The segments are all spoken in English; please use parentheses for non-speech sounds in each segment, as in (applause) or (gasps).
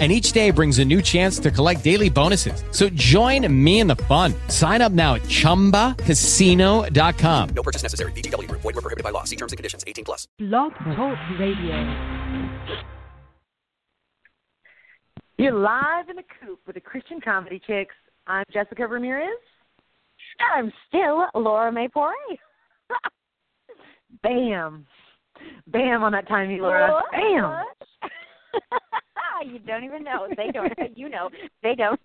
and each day brings a new chance to collect daily bonuses. So join me in the fun. Sign up now at ChumbaCasino.com. No purchase necessary. VGW. Void were prohibited by law. See terms and conditions. 18 plus. Blog Talk Radio. You're live in the coop with the Christian Comedy Chicks. I'm Jessica Ramirez. I'm still Laura May Poire. (laughs) Bam. Bam on that timey, Laura. Bam. (laughs) you don't even know. They don't. (laughs) you know. They don't.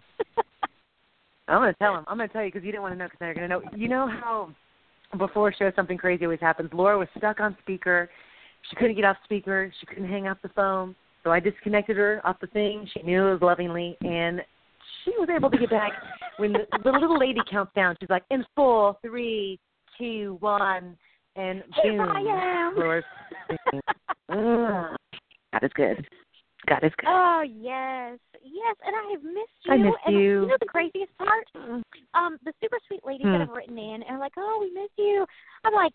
I'm gonna tell them. I'm gonna tell you because you didn't want to know because they're gonna know. You know how before a show something crazy always happens. Laura was stuck on speaker. She couldn't get off speaker. She couldn't hang up the phone. So I disconnected her off the thing. She knew it was lovingly, and she was able to get back when the, the little lady counts down. She's like, in four, three, two, one, and boom. Here I am. Laura's. (laughs) God is good. God is good. Oh yes, yes, and I have missed you. I miss and you. You know the craziest part? Um, the super sweet ladies Hmm. that have written in and are like, "Oh, we miss you." I'm like,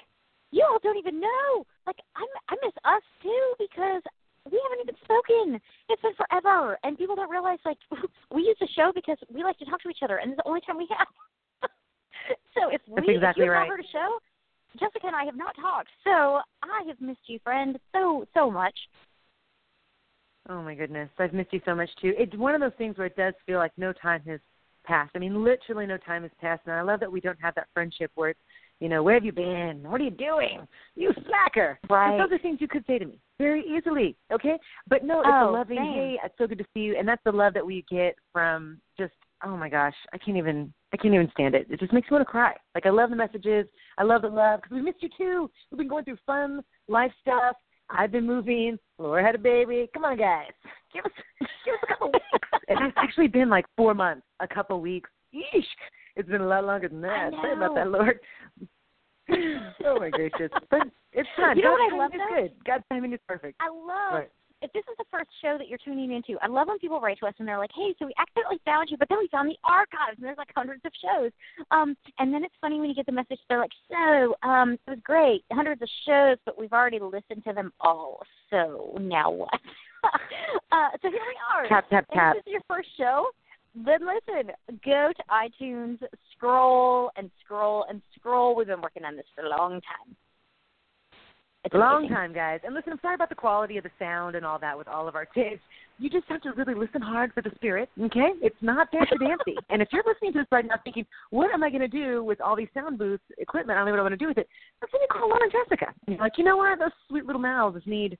you all don't even know. Like, I I miss us too because we haven't even spoken. It's been forever, and people don't realize like (laughs) we use the show because we like to talk to each other, and it's the only time we have. (laughs) so if That's we exactly if you've right. a show, Jessica and I have not talked. So I have missed you, friend, so so much. Oh my goodness, I've missed you so much too. It's one of those things where it does feel like no time has passed. I mean, literally no time has passed, and I love that we don't have that friendship where it's, you know, where have you been? What are you doing? You slacker. Right. Those are things you could say to me very easily, okay? But no, it's Oh, a loving, thanks. hey, it's so good to see you, and that's the love that we get from just, oh my gosh, I can't even, I can't even stand it. It just makes me want to cry. Like I love the messages, I love the love because we missed you too. We've been going through fun life stuff. I've been moving. Laura had a baby. Come on, guys. Give us, (laughs) give us a couple weeks. And it's actually been like four months, a couple weeks. Yeesh. It's been a lot longer than that. Sorry about that. Lord. (laughs) oh my gracious. But it's time. You know God's what I love, timing is though? good. God's timing is perfect. I love Right. If this is the first show that you're tuning into. I love when people write to us and they're like, "Hey, so we accidentally found you, but then we found the archives, and there's like hundreds of shows." Um, and then it's funny when you get the message. They're like, "So, um, it was great, hundreds of shows, but we've already listened to them all. So now what?" (laughs) uh, so here we are. Tap, tap, tap. If this is your first show, then listen. Go to iTunes, scroll and scroll and scroll. We've been working on this for a long time. It's a long amazing. time, guys. And listen, I'm sorry about the quality of the sound and all that with all of our tapes. You just have to really listen hard for the spirit, okay? It's not fancy dancy. (laughs) and if you're listening to this right now thinking, what am I going to do with all these sound booths equipment? I don't know what I want to do with it. That's when you call Lauren and Jessica. You're like, you know what? Those sweet little mouths need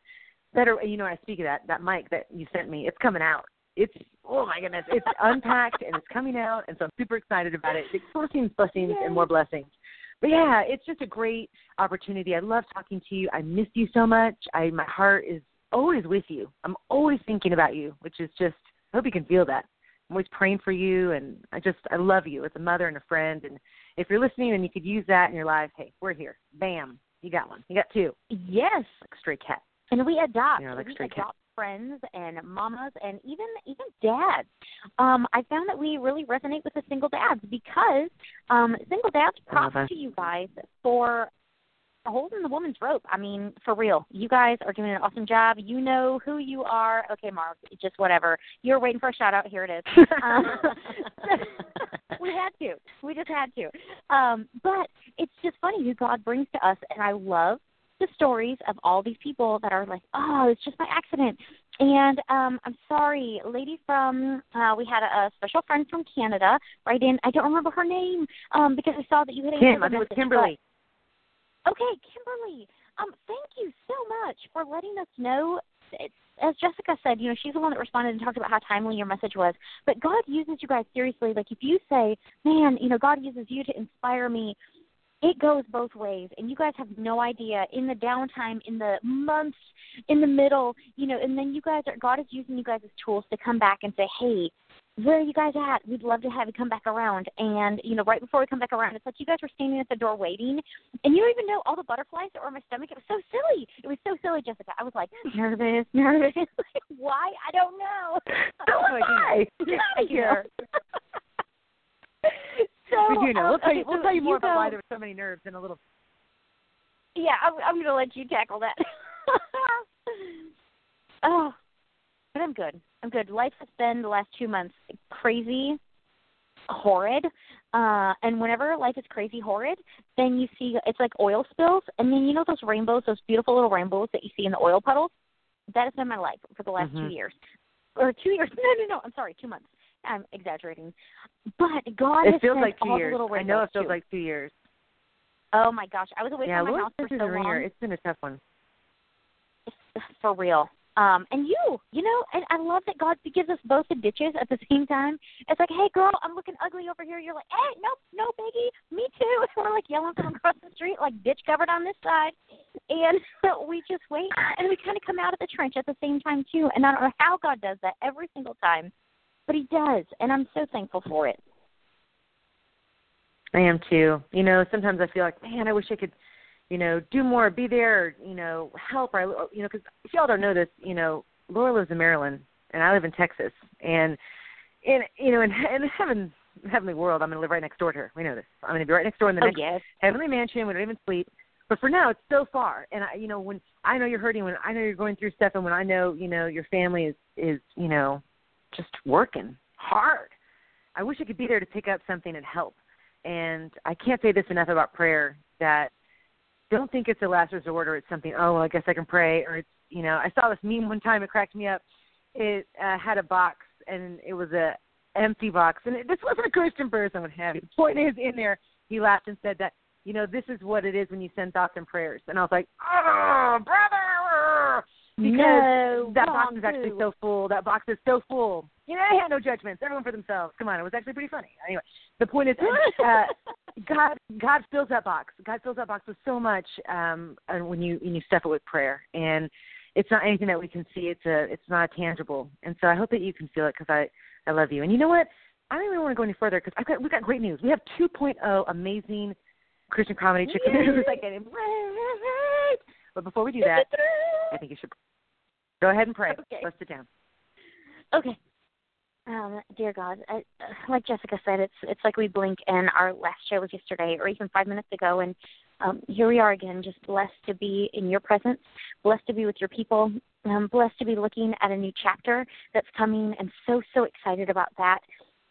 better. You know, I speak of that, that mic that you sent me. It's coming out. It's, oh my goodness, it's unpacked and it's coming out. And so I'm super excited about it. It's blessings, blessings, and more blessings. But yeah, it's just a great opportunity. I love talking to you. I miss you so much. I my heart is always with you. I'm always thinking about you, which is just I hope you can feel that. I'm always praying for you and I just I love you as a mother and a friend and if you're listening and you could use that in your life, hey, we're here. Bam. You got one. You got two. Yes. Like stray cat. And we adopt. Yeah, like we stray cat. adopt friends and mamas and even even dads. Um, I found that we really resonate with the single dads because um, single dads props to you guys for holding the woman's rope. I mean, for real. You guys are doing an awesome job. You know who you are. Okay, Mark, just whatever. You're waiting for a shout out. Here it is. (laughs) Um, (laughs) we had to. We just had to. Um, but it's just funny who God brings to us, and I love the stories of all these people that are like, "Oh, it's just by accident." And um, I'm sorry, lady from uh, we had a, a special friend from Canada write in. I don't remember her name um, because I saw that you had Kim, answered I think it was message, Kimberly. but- Okay, Kimberly. Um, thank you so much for letting us know. It's, as Jessica said, you know, she's the one that responded and talked about how timely your message was. But God uses you guys seriously. Like if you say, "Man, you know, God uses you to inspire me," it goes both ways. And you guys have no idea in the downtime, in the months, in the middle, you know, and then you guys are God is using you guys as tools to come back and say, "Hey, where are you guys at? We'd love to have you come back around. And, you know, right before we come back around, it's like you guys were standing at the door waiting, and you don't even know all the butterflies that were in my stomach. It was so silly. It was so silly, Jessica. I was like, (laughs) nervous, nervous. (laughs) Why? I don't know. So was I. Get out of (laughs) here. So, we do know. um, We'll tell you. okay, We'll so tell you more about go- why there were so many nerves in a little. yeah, I'm, I'm going to let you tackle that. (laughs) oh, but I'm good. I'm good. Life has been the last two months crazy, horrid, uh, and whenever life is crazy, horrid, then you see it's like oil spills, and then you know those rainbows, those beautiful little rainbows that you see in the oil puddles. That has been my life for the last Mhm. two years, or two years. (laughs) No, no, no. I'm sorry, two months. I'm exaggerating, but God It has feels like two years. I know it feels too. like two years. Oh my gosh, I was away yeah, from my Lord house for so and Ringer. It's been a tough one. (sighs) for real. Um, and you, you know, and I love that God gives us both the ditches at the same time. It's like, hey, girl, I'm looking ugly over here. You're like, hey, nope, no biggie, me too. (laughs) We're like yelling from across the street, like ditch covered on this side, and (laughs) we just wait, and we kind of come out of the trench at the same time too. And I don't know how God does that every single time, but He does, and I'm so thankful for it. I am too. You know, sometimes I feel like, man, I wish I could, you know, do more, be there, or, you know, help. Or, you know, because if y'all don't know this, you know, Laura lives in Maryland and I live in Texas, and in you know, in, (laughs) in heaven, heavenly world, I'm going to live right next door to her. We know this. I'm going to be right next door in the Oh next yes, heavenly mansion. We don't even sleep. But for now, it's so far. And I, you know, when I know you're hurting, when I know you're going through stuff, and when I know, you know, your family is is, you know, just working hard. I wish I could be there to pick up something and help. And I can't say this enough about prayer that don't think it's a last resort or it's something, oh, well, I guess I can pray or it's, you know, I saw this meme one time, it cracked me up. It uh, had a box and it was a empty box and it, this wasn't a Christian person would have. The point is in there, he laughed and said that, you know, this is what it is when you send thoughts and prayers. And I was like, oh, brother! Because no, that box is actually too. so full. That box is so full. You know, I had no judgments. Everyone for themselves. Come on, it was actually pretty funny. Anyway, the point is, uh, (laughs) God, God fills that box. God fills that box with so much. Um, and when you when you stuff it with prayer, and it's not anything that we can see. It's a, it's not tangible. And so I hope that you can feel it because I, I love you. And you know what? I don't even want to go any further because I've got we've got great news. We have 2.0 amazing Christian comedy chicken news. (laughs) I can't even wait. But before we do that, I think you should go ahead and pray. Okay. Let's sit down. Okay. Um, dear God, I, uh, like Jessica said, it's it's like we blink, and our last show was yesterday, or even five minutes ago, and um, here we are again, just blessed to be in your presence, blessed to be with your people, um, blessed to be looking at a new chapter that's coming, and so so excited about that.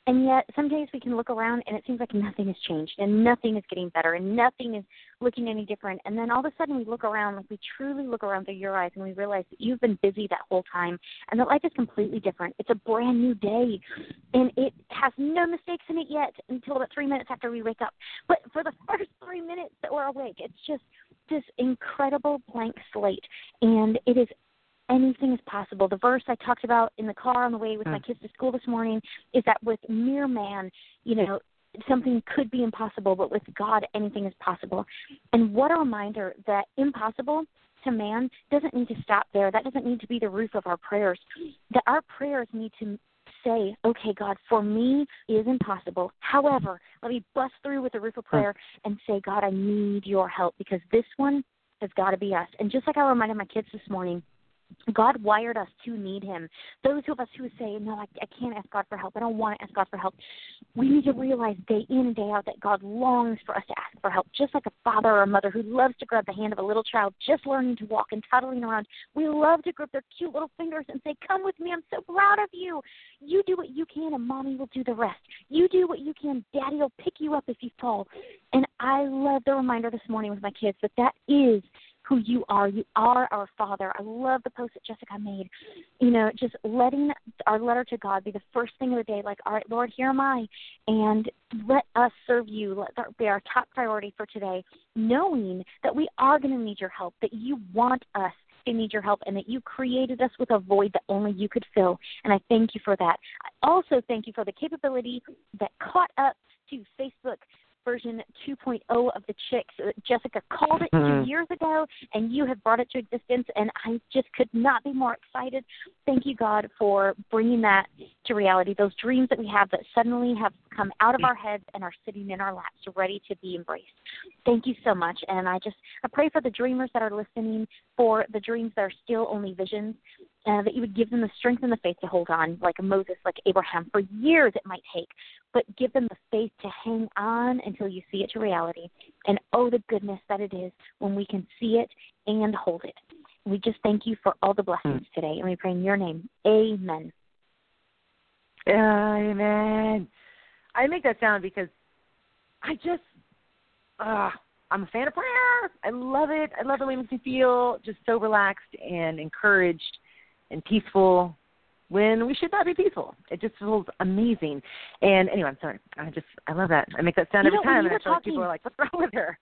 And yet, some days we can look around and it seems like nothing has changed, and nothing is getting better, and nothing is looking any different. And then all of a sudden, we look around, like we truly look around through your eyes, and we realize that you've been busy that whole time, and that life is completely different. It's a brand new day, and it has no mistakes in it yet until about three minutes after we wake up. But for the (laughs) first three minutes that we're awake, it's just this incredible blank slate, and it is anything is possible. The verse I talked about in the car on the way with my Mm. kids to school this morning is that with mere man, you know, something could be impossible, but with God, anything is possible. And what a reminder that impossible to man doesn't need to stop there. That doesn't need to be the roof of our prayers. That our prayers need to say, okay, God, for me is impossible. However, let me bust through with the roof of prayer and say, God, I need your help because this one has got to be us. And just like I reminded my kids this morning, God wired us to need Him. Those of us who say, No, I, I can't ask God for help, I don't want to ask God for help, we need to realize day in and day out that God longs for us to ask for help. Just like a father or a mother who loves to grab the hand of a little child just learning to walk and toddling around, we love to grip their cute little fingers and say, Come with me, I'm so proud of you. You do what you can, and mommy will do the rest. You do what you can, daddy will pick you up if you fall. And I love the reminder this morning with my kids that that is who you are. You are our Father. I love the post that Jessica made. You know, just letting our letter to God be the first thing of the day, like, all right, Lord, here am I. And let us serve you. Let that be our top priority for today, knowing that we are going to need your help, that you want us to need your help, and that you created us with a void that only you could fill. And I thank you for that. I also thank you for the capability that caught up to Facebook version 2.0 of the chicks. Jessica called it Mhm. two years ago, and you have brought it to existence, and I just could not be more excited. Thank you, God, for bringing that to reality. Those dreams that we have that suddenly have come out of our heads and are sitting in our laps, ready to be embraced. Thank you so much, and I just I pray for the dreamers that are listening, for the dreams that are still only visions, uh, that you would give them the strength and the faith to hold on, like Moses, like Abraham. For years it might take, but give them the faith to hang on until you see it to reality. And oh, the goodness that it is when we can see it and hold it. We just thank you for all the blessings today, and we pray in your name. Amen. Amen. I make that sound because I just, uh, I'm a fan of prayer. I love it. I love the way it makes me feel just so relaxed and encouraged and peaceful when we should not be peaceful. It just feels amazing. And anyway, I'm sorry. I just, I love that. I make that sound You every know, time, and I feel like people are like, "What's wrong with her?"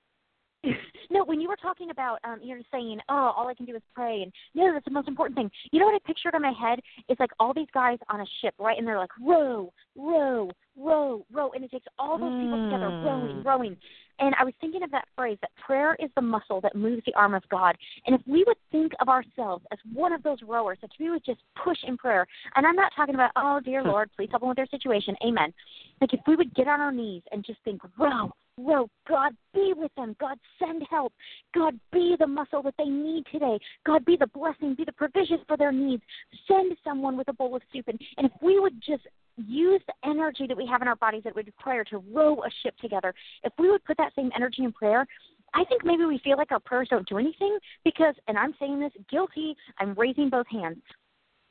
(laughs) no, when you were talking about, um, you're saying, oh, all I can do is pray, and no, that's the most important thing. You know what I pictured in my head? It's like all these guys on a ship, right? And they're like, row, row, row, row, and it takes all those people together, rowing, Mm. rowing. And I was thinking of that phrase that prayer is the muscle that moves the arm of God. And if we would think of ourselves as one of those rowers, that we would just push in prayer, and I'm not talking about, oh, dear Lord, please help them with their situation, amen. Like if we would get on our knees and just think, row, row, God be with them, God send help, God be the muscle that they need today, God be the blessing, be the provision for their needs, send someone with a bowl of soup. And, and if we would just use the energy that we have in our bodies that would require to row a ship together, if we would put that same energy in prayer, I think maybe we feel like our prayers don't do anything because, and I'm saying this guilty, I'm raising both hands.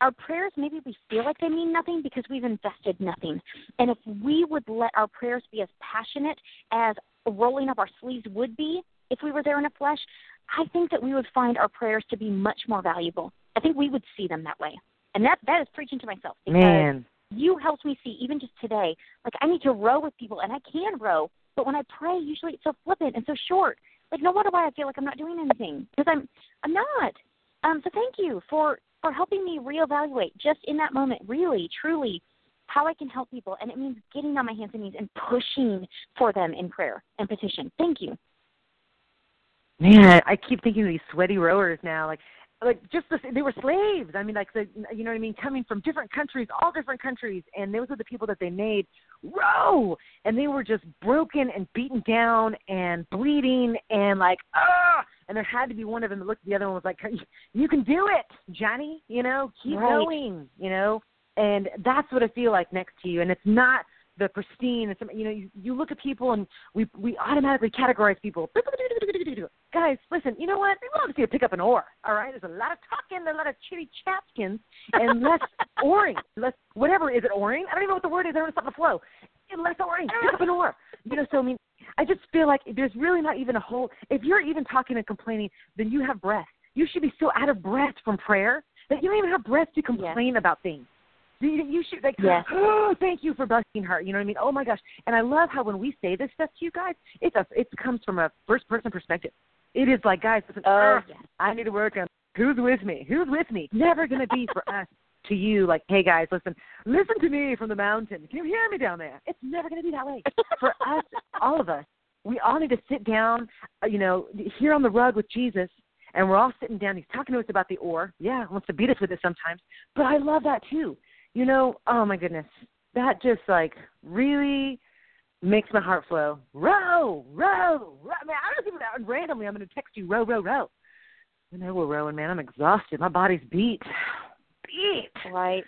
Our prayers, maybe we feel like they mean nothing because we've invested nothing. And if we would let our prayers be as passionate as rolling up our sleeves would be if we were there in the flesh, I think that we would find our prayers to be much more valuable. I think we would see them that way. And that that is preaching to myself Man. You helped me see even just today. Like i need to row with people and i can row but when i pray usually it's so flippant and so short. Like no wonder why i feel like i'm not doing anything because i'm i'm not. Um so thank you for for helping me reevaluate just in that moment really truly how i can help people and it means getting on my hands and knees and pushing for them in prayer and petition. Thank you. Man, I keep thinking of these sweaty rowers now. Like, like just the, they were slaves. I mean, like the you know what I mean, coming from different countries, all different countries, and those are the people that they made row, and they were just broken and beaten down and bleeding and like ah. And there had to be one of them that looked at the other one was like, "You can do it, Johnny. You know, keep Right. going. You know." And that's what I feel like next to you. And it's not the pristine. It's, you know, you, you look at people and we we automatically categorize people. Guys, listen. You know what? We want to see you pick up an oar. All right. There's a lot of talking, a lot of chitty chapkins, and less (laughs) oaring. Less whatever is it oaring? I don't even know what the word is. I don't know something to flow. And less oaring. Pick up an oar. You know. So I mean, I just feel like there's really not even a whole. If you're even talking and complaining, then you have breath. You should be so out of breath from prayer that you don't even have breath to complain about things. You, you should like, Yes. (gasps) oh, thank you for blessing her. You know what I mean? Oh my gosh! And I love how when we say this stuff to you guys, it's a it comes from a first person perspective. It is like, guys, listen, Oh, "Ugh, yes. I need to work on who's with me. Who's with me? Never going to be for us to you like, hey guys, listen, listen to me from the mountain. Can you hear me down there? It's never going to be that way. For us, all of us, we all need to sit down, uh, you know, here on the rug with Jesus, and we're all sitting down. He's talking to us about the oar. Yeah, wants to beat us with it sometimes, but I love that too. You know, oh my goodness, that just like really makes my heart flow. Row, row, row. Man, I don't even know. randomly. I'm going to text you, row, row, row. I know we're rowing, man. I'm exhausted. My body's beat, beat. right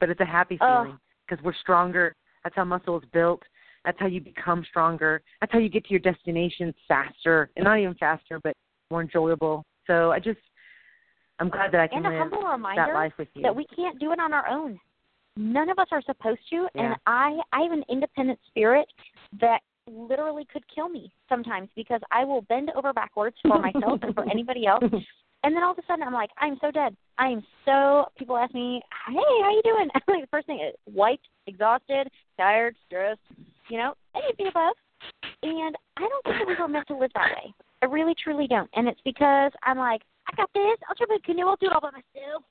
But it's a happy feeling because we're stronger. That's how muscle is built. That's how you become stronger. That's how you get to your destination faster, and not even faster, but more enjoyable. So I just, I'm glad that I can and a live humble reminder that life with you. that we can't do it on our own. None of us are supposed to, Yeah. and I I have an independent spirit that literally could kill me sometimes because I will bend over backwards for myself and for (laughs) anybody else. And then all of a sudden I'm like, I'm so dead. I am so people ask me, Hey, how you doing? (laughs) I'm like the first thing is wiped, exhausted, tired, stressed, you know, anything above. And I don't think that we were meant to live that way. I really truly don't. And it's because I'm like, I got this. I'll jump in a canoe. I'll do it all by myself.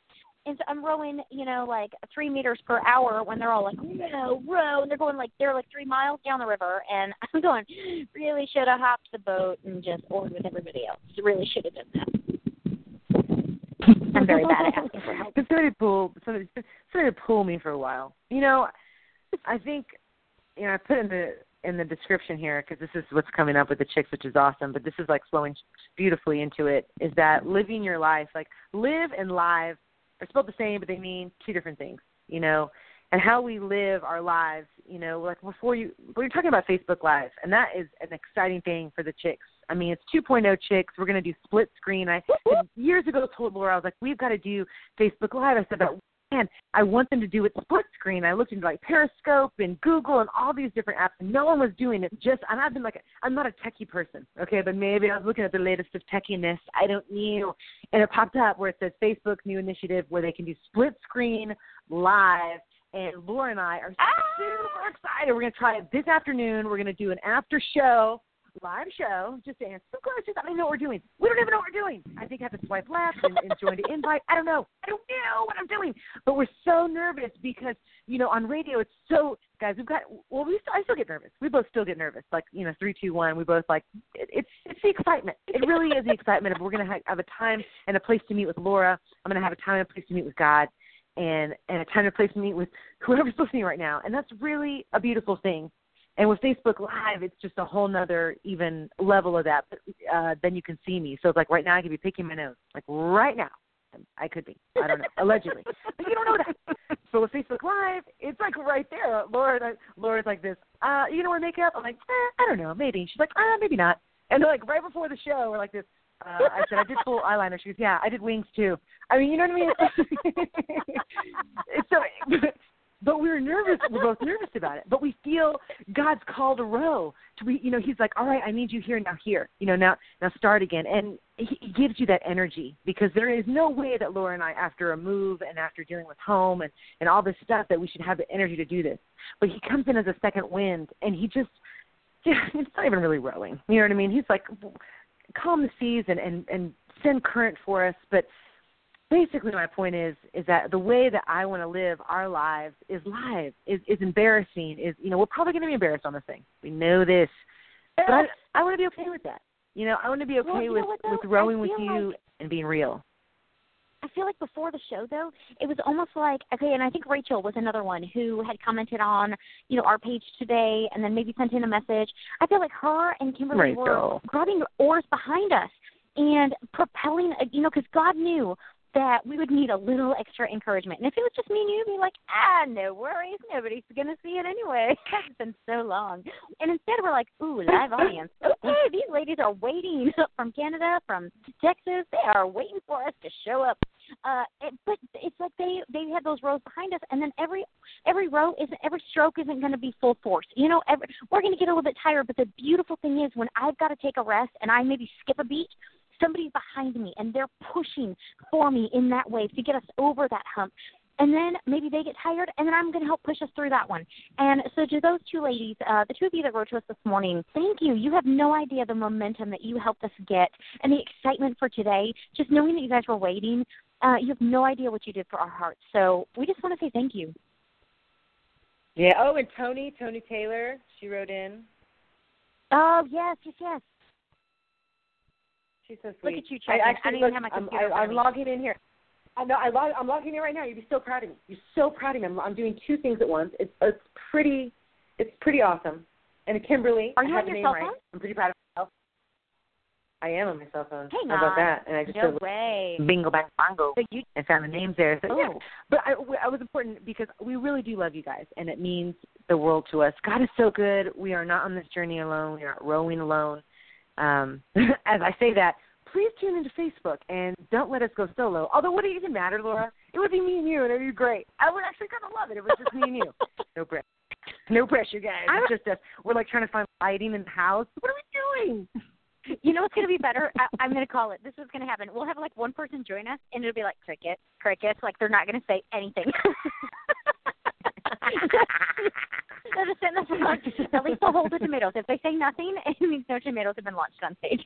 and so I'm rowing, you know, like three meters per hour when they're all like, no, row, and they're going like they're like three miles down the river, and (laughs) I'm going, really should have hopped the boat and just oared with everybody else. Really should have done that. I'm very bad at asking for help. (laughs) Somebody pull somebody somebody pull me for a while. You know, I think you know I put in the in the description here because this is what's coming up with the chicks, which is awesome. But this is like flowing beautifully into it. Is that living your life like live and live are spelled the same, but they mean two different things. You know, and how we live our lives. You know, like before you we are talking about Facebook Live, and that is an exciting thing for the chicks. I mean, it's 2.0 chicks. We're going to do split screen. I years ago told Laura I was like, we've got to do Facebook Live. I said, but man, I want them to do it split screen. I looked into like Periscope and Google and all these different apps, and no one was doing it. Just, and I've been like, I'm not a techie person, okay, but maybe I was looking at the latest of techiness. I don't know, and it popped up where it says Facebook new initiative where they can do split screen live. And Laura and I are ah! super excited. We're going to try it this afternoon. We're going to do an after show live show, just to answer some questions. I don't know what we're doing. We don't even know what we're doing. I think I have to swipe left and, and join the invite. I don't know. I don't know what I'm doing. But we're so nervous because, you know, on radio it's so guys, we've got well we still, I still get nervous. We both still get nervous. Like, you know, three, two, one, we both like it, it's it's the excitement. It really is the excitement of we're gonna have, have a time and a place to meet with Laura. I'm gonna have a time and a place to meet with God and and a time and a place to meet with whoever's (laughs) listening right now. And that's really a beautiful thing and with Facebook Live, it's just a whole nother even level of that. But uh, then you can see me. So it's like right now, I could be picking my nose. Like right now, I could be. I don't know. Allegedly, (laughs) but you don't know that. So with Facebook Live, it's like right there. Laura, Laura's like this. Uh, you know, wear makeup. I'm like, eh, I don't know, maybe. She's like, ah, uh, maybe not. And they're like right before the show, we're like this. Uh, I said I did full eyeliner. She goes, yeah, I did wings too. I mean, you know what I mean? It's (laughs) so, but we were nervous. We're both nervous about it. But we feel God's call to row. To be, you know, He's like, all right, I need you here now. Here, you know, now now start again. And He, he gives you that energy because there is no way that Laura and I, after a move and after dealing with home and and all this stuff, that we should have the energy to do this. But He comes in as a second wind, and He just, yeah, it's not even really rowing. You know what I mean? He's like, calm the seas and and and send current for us, but basically my point is is that the way that I want to live our lives is live, is is embarrassing, is you know, we're probably gonna be embarrassed on this thing. We know this. But I I wanna be okay with that. You know, I want to be okay well, with what, with rowing with you like, and being real. I feel like before the show though, it was almost like okay, and I think Rachel was another one who had commented on, you know, our page today and then maybe sent in a message. I feel like her and Kimberly Rachel. were grabbing oars behind us and propelling, uh, you know, because God knew that we would need a little extra encouragement. And if it was just me and you, be like, ah, no worries, nobody's gonna see it anyway. (laughs) it's been so long. And instead, we're like, ooh, live audience. Okay, these ladies are waiting (laughs) from Canada, from Texas. They are waiting for us to show up. Uh, it, but it's like they they had those rows behind us, and then every every row isn't every stroke isn't going to be full force. You know, every, we're going to get a little bit tired. But the beautiful thing is when I've got to take a rest and I maybe skip a beat, somebody's behind me and they're pushing for me in that way to get us over that hump. And then maybe they get tired, and then I'm going to help push us through that one. And so, to those two ladies, uh, the two of you that wrote to us this morning, thank you. You have no idea the momentum that you helped us get and the excitement for today. Just knowing that you guys were waiting, uh, you have no idea what you did for our hearts. So, we just want to say thank you. Yeah. Oh, and Tony, Tony Taylor, she wrote in. Oh yes, yes, yes. She's so sweet. Look at you, Chad. I actually I don't look, even have my I'm. I, I'm logging in here. I know I log, I'm logging in right now. You'd be so proud of me. You're so proud of me. I'm, I'm doing two things at once. It's it's pretty it's pretty awesome. And Kimberly, Are you I have on the your name cell right. phone? I'm pretty proud of myself. I am on my cell phone. Hey, How about that? And I just No did way. bingo bang bongo So you and found the names there. So yeah. Oh. But I, I was important because we really do love you guys, and it means the world to us. God is so good. We are not on this journey alone. We are not rowing alone. Um, (laughs) as I say that, please tune into Facebook and don't let us go solo. Although, would it even matter, Laura? It would be me and you, and it would be great. I would actually kind of love it if it was just me and you. (laughs) No pressure. No pressure, guys. It's just us. We're like trying to find lighting in the house. What are we doing? (laughs) You know what's going to be better? I, I'm going to call it. This is going to happen. We'll have like one person join us, and it'll be like cricket, crickets. Like they're not going to say anything. They're just sitting there like, at least they'll hold the tomatoes. If they say nothing, (laughs) it means no tomatoes have been launched on stage.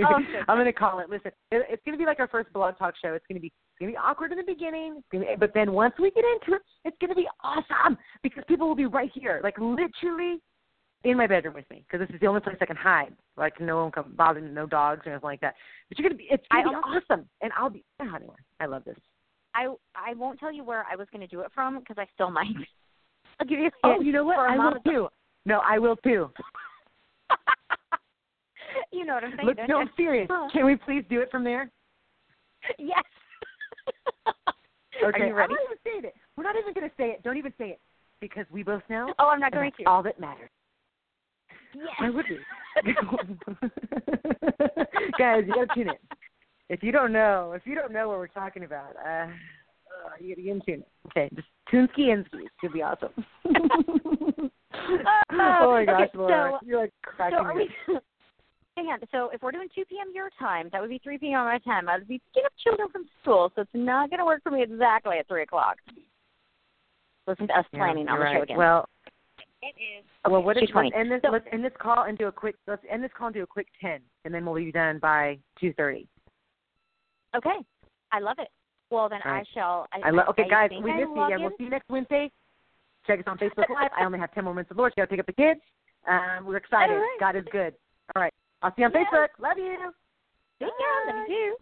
Oh, (laughs) I'm gonna call it. Listen, it, it's gonna be like our first blog talk show. It's gonna be it's gonna be awkward in the beginning, be, but then once we get into it, it's gonna be awesome because people will be right here, like literally in my bedroom with me, because this is the only place I can hide. Like no one can bother me, no dogs or anything like that. But you're gonna be it's gonna I be awesome, and I'll be ah, anyway. I love this. I I won't tell you where I was going to do it from because I still might. (laughs) I'll give you. a Oh, hint you know what? I will too. No, I will too. (laughs) you know what I'm saying? Look, no, you? I'm serious. Can we please do it from there? (laughs) Yes. Okay. Are you ready? I'm not even saying it. We're not even going to say it. Don't even say it because we both know. Oh, I'm not going that's to. all that matters. Yes. I would be. Guys, you got to tune in. If you don't know, if you don't know what we're talking about, uh, uh you got to tune in. Okay, just Tunsky Insky. It's gonna be awesome. (laughs) oh my gosh, okay, Laura, so- you're like cracking are me. we? (laughs) Hang on. So if we're doing 2 p.m. your time, that would be 3 p.m. my time. I would be picking up children from school, so it's not going to work for me exactly at 3 o'clock. Listen to us Yeah, planning on you're the show right. again. Well, it is. well, what if 2:20. let's end this? So- let's end this call and do a quick. Let's end this call and do a quick ten, and then we'll be done by two thirty. Okay. I love it. Well, then All right. I shall. I, I love. Okay, I guys, we I missed you. log Yeah, in. we'll see you next Wednesday. Check us on Facebook Live. I only have ten more minutes of Lord. Got to pick up the kids. Um, we're (laughs) excited. All right. God is good. All right, I'll see you on Yeah. Facebook. Love you. See ya. Love you too.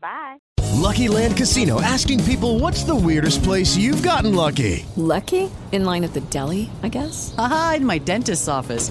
Bye. Lucky Land Casino asking people what's the weirdest place you've gotten lucky? Lucky? In line at the deli, I guess? Aha, in my dentist's office.